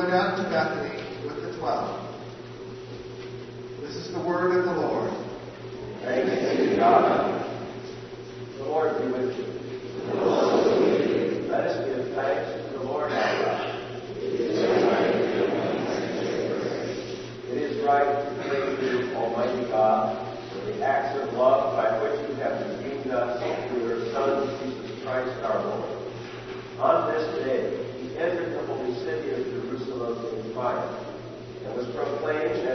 went out to Bethany with the twelve. This is the word of the Lord. Thanks be to God. The Lord be with you. With Let us give thanks to the Lord our God. It is right to give you, Almighty God, for the acts of love by which you have redeemed us through your Son, Jesus Christ our Lord. On this range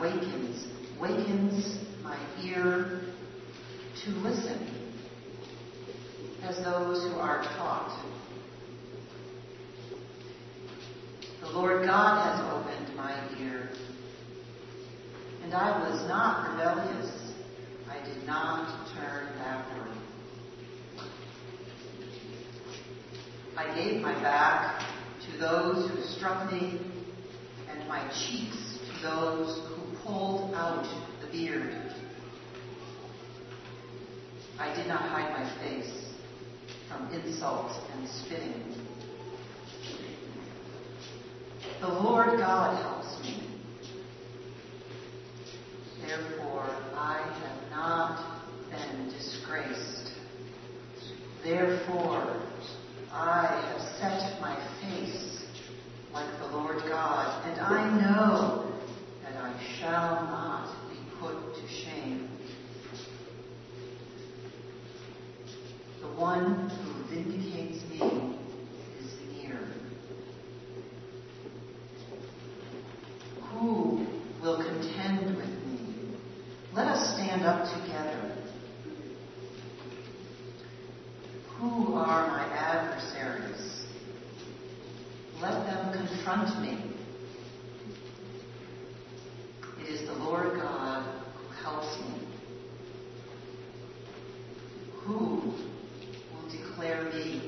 Wakens, wakens my ear to listen as those who are taught. The Lord God has opened my ear, and I was not rebellious. I did not turn backward. I gave my back to those who struck me, and my cheeks to those pulled out the beard. I did not hide my face from insult and spitting. The Lord God helps me. Therefore, I have not been disgraced. Therefore, I have set my face like the Lord God, and I know shall not be put to shame. The one who vindicates me is near. Who will contend with me? Let us stand up together. Who are my adversaries? Let them confront me. Is the Lord God who helps me. Who will declare me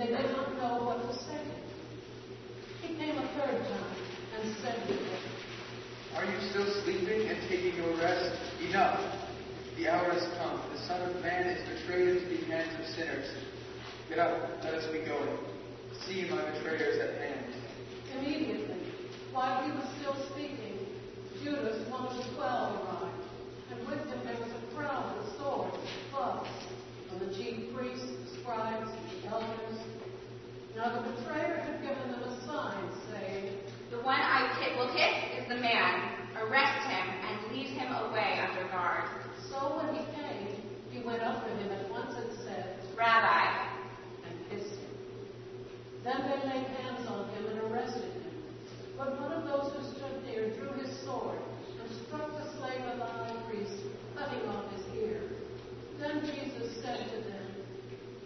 and they did not know what to say. He came a third time and said to them, Are you still sleeping and taking your rest? Enough! The hour has come. The Son of Man is betrayed into the hands of sinners. Get up, let us be going. See, my betrayer is at hand. Immediately, while he was still speaking, Judas, one of the twelve, arrived, and with him there was a crowd with swords and clubs from the chief priests, the scribes, and the elders. Now the betrayer had given them a sign, saying, The one I will kiss is the man. Arrest him and lead him away under guard. So when he came, he went up to him at once and said, Rabbi, and kissed him. Then they laid hands on him and arrested him. But one of those who stood near drew his sword and struck the slave of the high priest, cutting off his ear. Then Jesus said to them,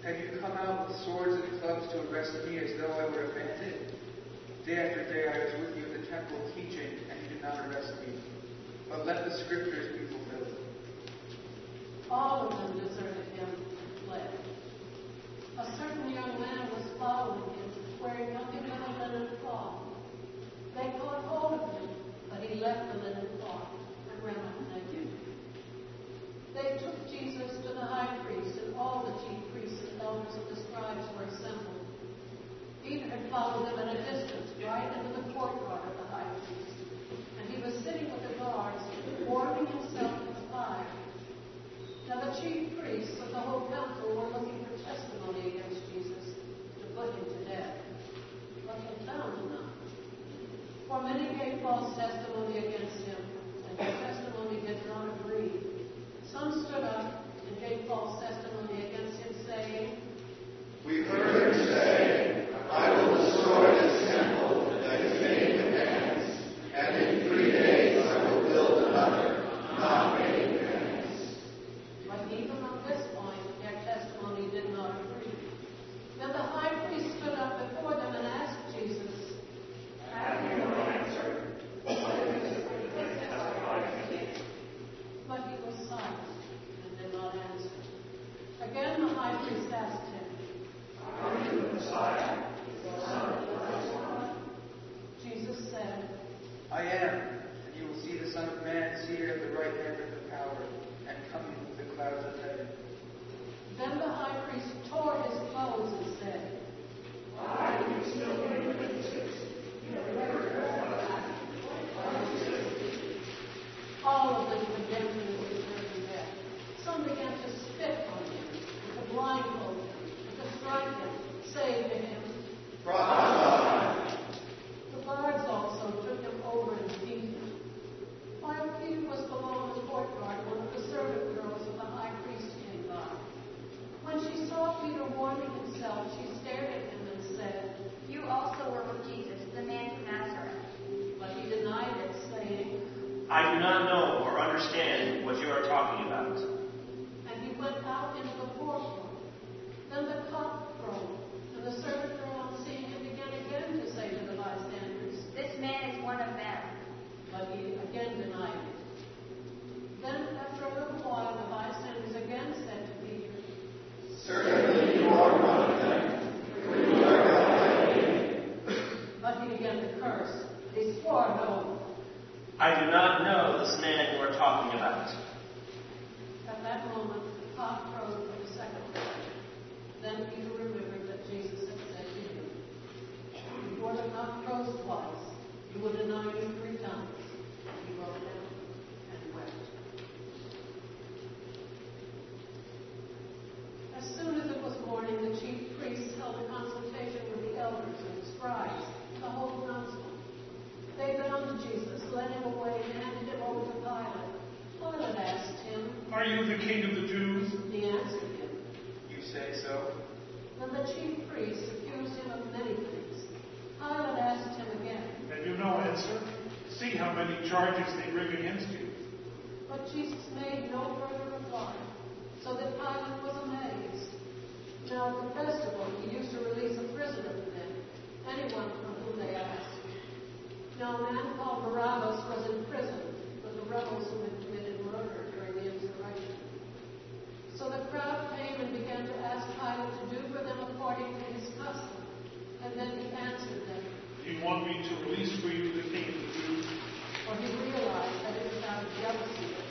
Have you come out with swords to arrest me as though I were bandit? Day after day I was with you in the temple teaching, and you did not arrest me. But let the scriptures be fulfilled. All of them deserted him and fled. A certain young man was following him, wearing nothing but a linen cloth. They caught hold of him, but he left the linen cloth and ran off naked. They took Jesus to the high priest, and all the chief priests and elders of the scribes were assembled. Peter had followed them at a distance, right into the courtyard of the high priest, and he was sitting with the guards, warming himself at the fire. Now the chief priests of the whole council were looking for testimony against Jesus to put him to death, but they found none. For many gave false testimony against him, and their testimony did not agree. Some stood up and gave false testimony against him, saying, We heard him say, but Jesus made no further reply, so that Pilate was amazed. Now at the festival he used to release a prisoner to them, anyone from whom they asked. Now a man called Barabbas was in prison with the rebels who had committed murder during the insurrection. So the crowd came and began to ask Pilate to do for them according to his custom, and then he answered them. Do you want me to release for you the king of the Jews? For he realized that it was out of jealousy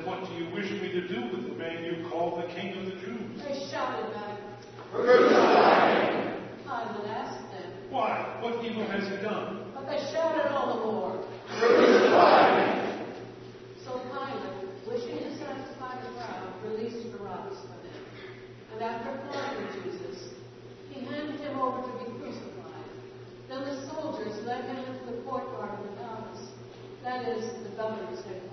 And what do you wish me to do with the man you call the King of the Jews? They shouted back. Crucify him! Pilate asked them. Why? What evil has he done? But they shouted all the more. Crucify him! So Pilate, wishing to satisfy the crowd, released Barabbas for them. And after flogging Jesus, he handed him over to be crucified. Then the soldiers led him into the courtyard of the palace, that is, the governor's headquarters.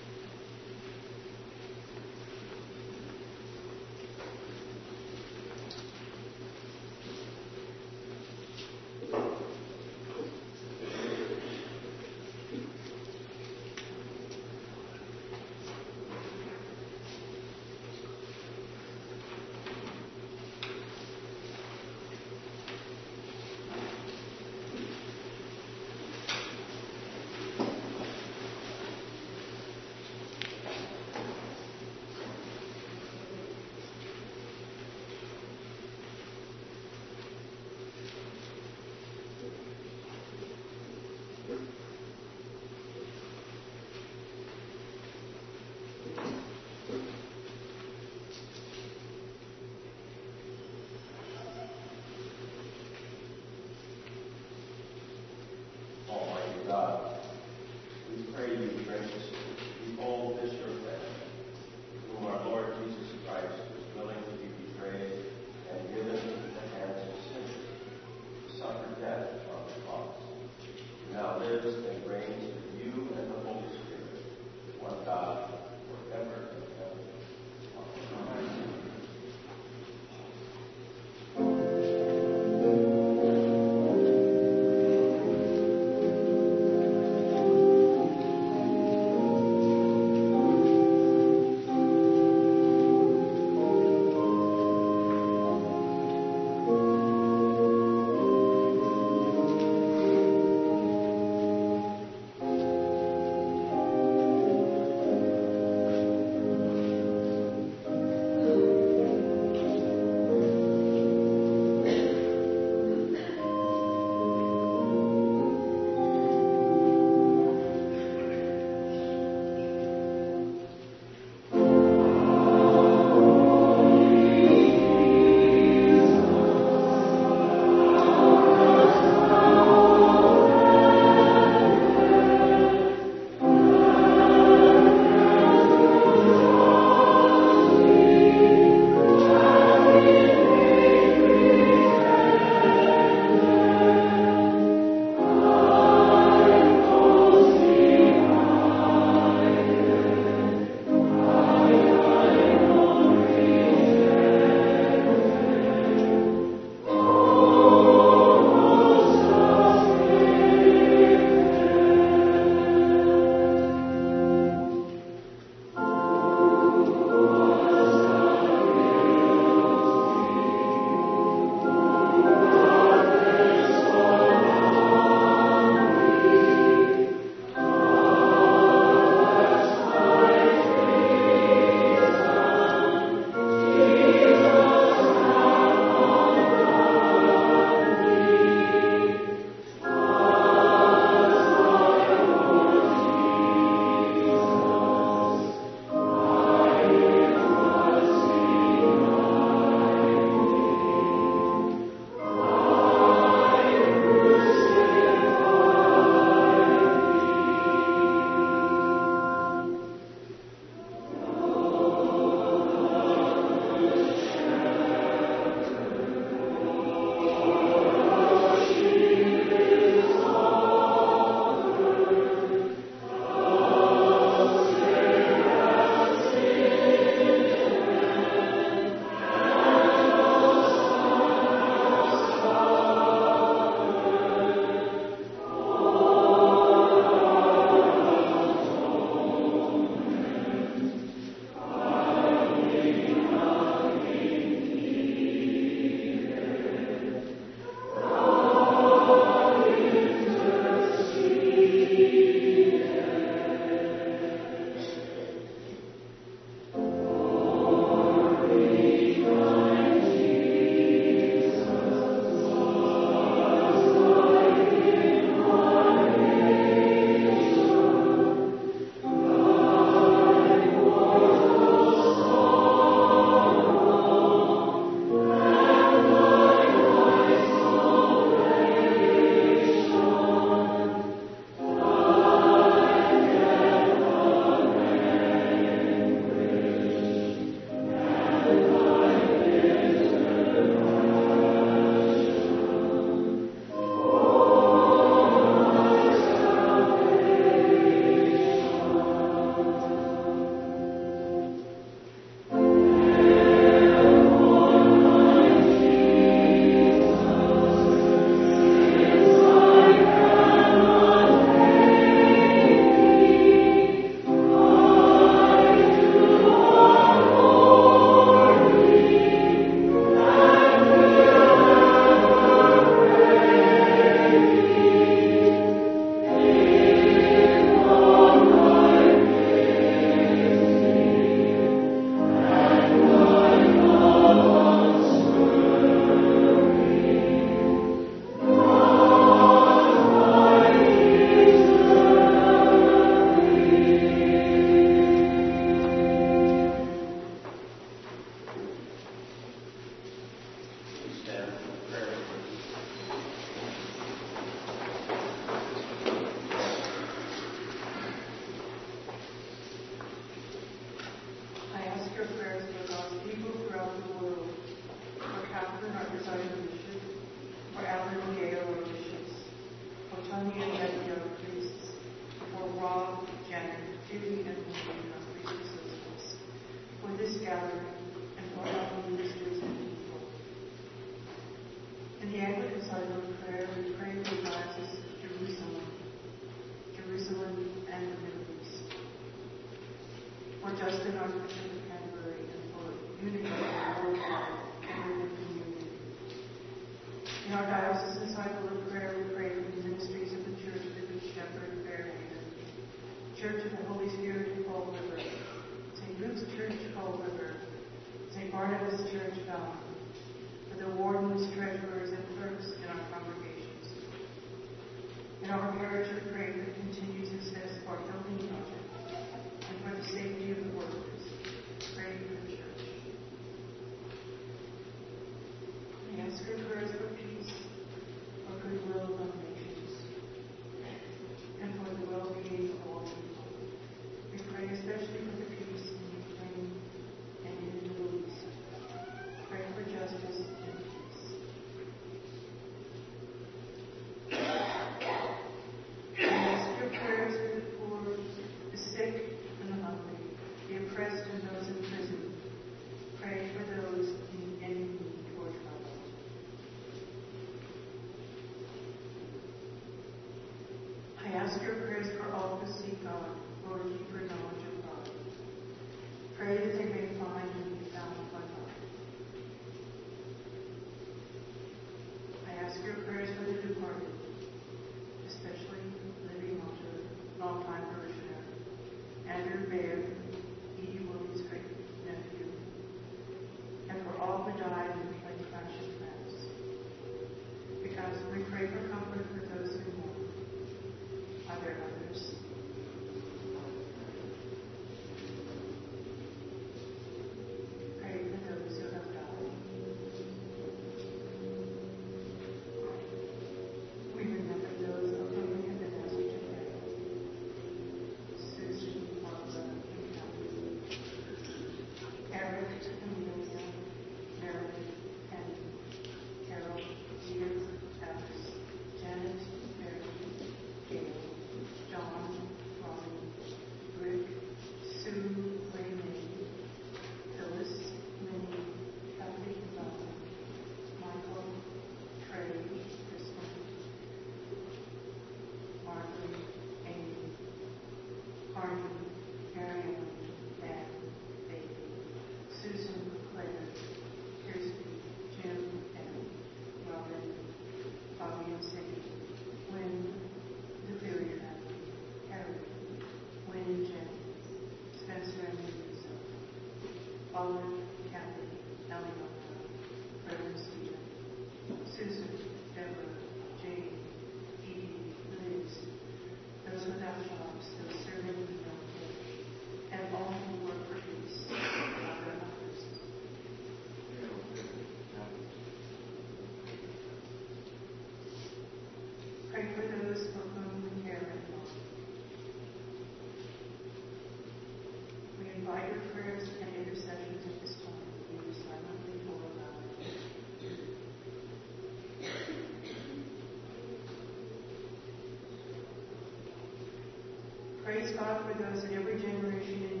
God for those in every generation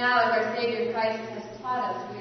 now, as our Savior Christ has taught us,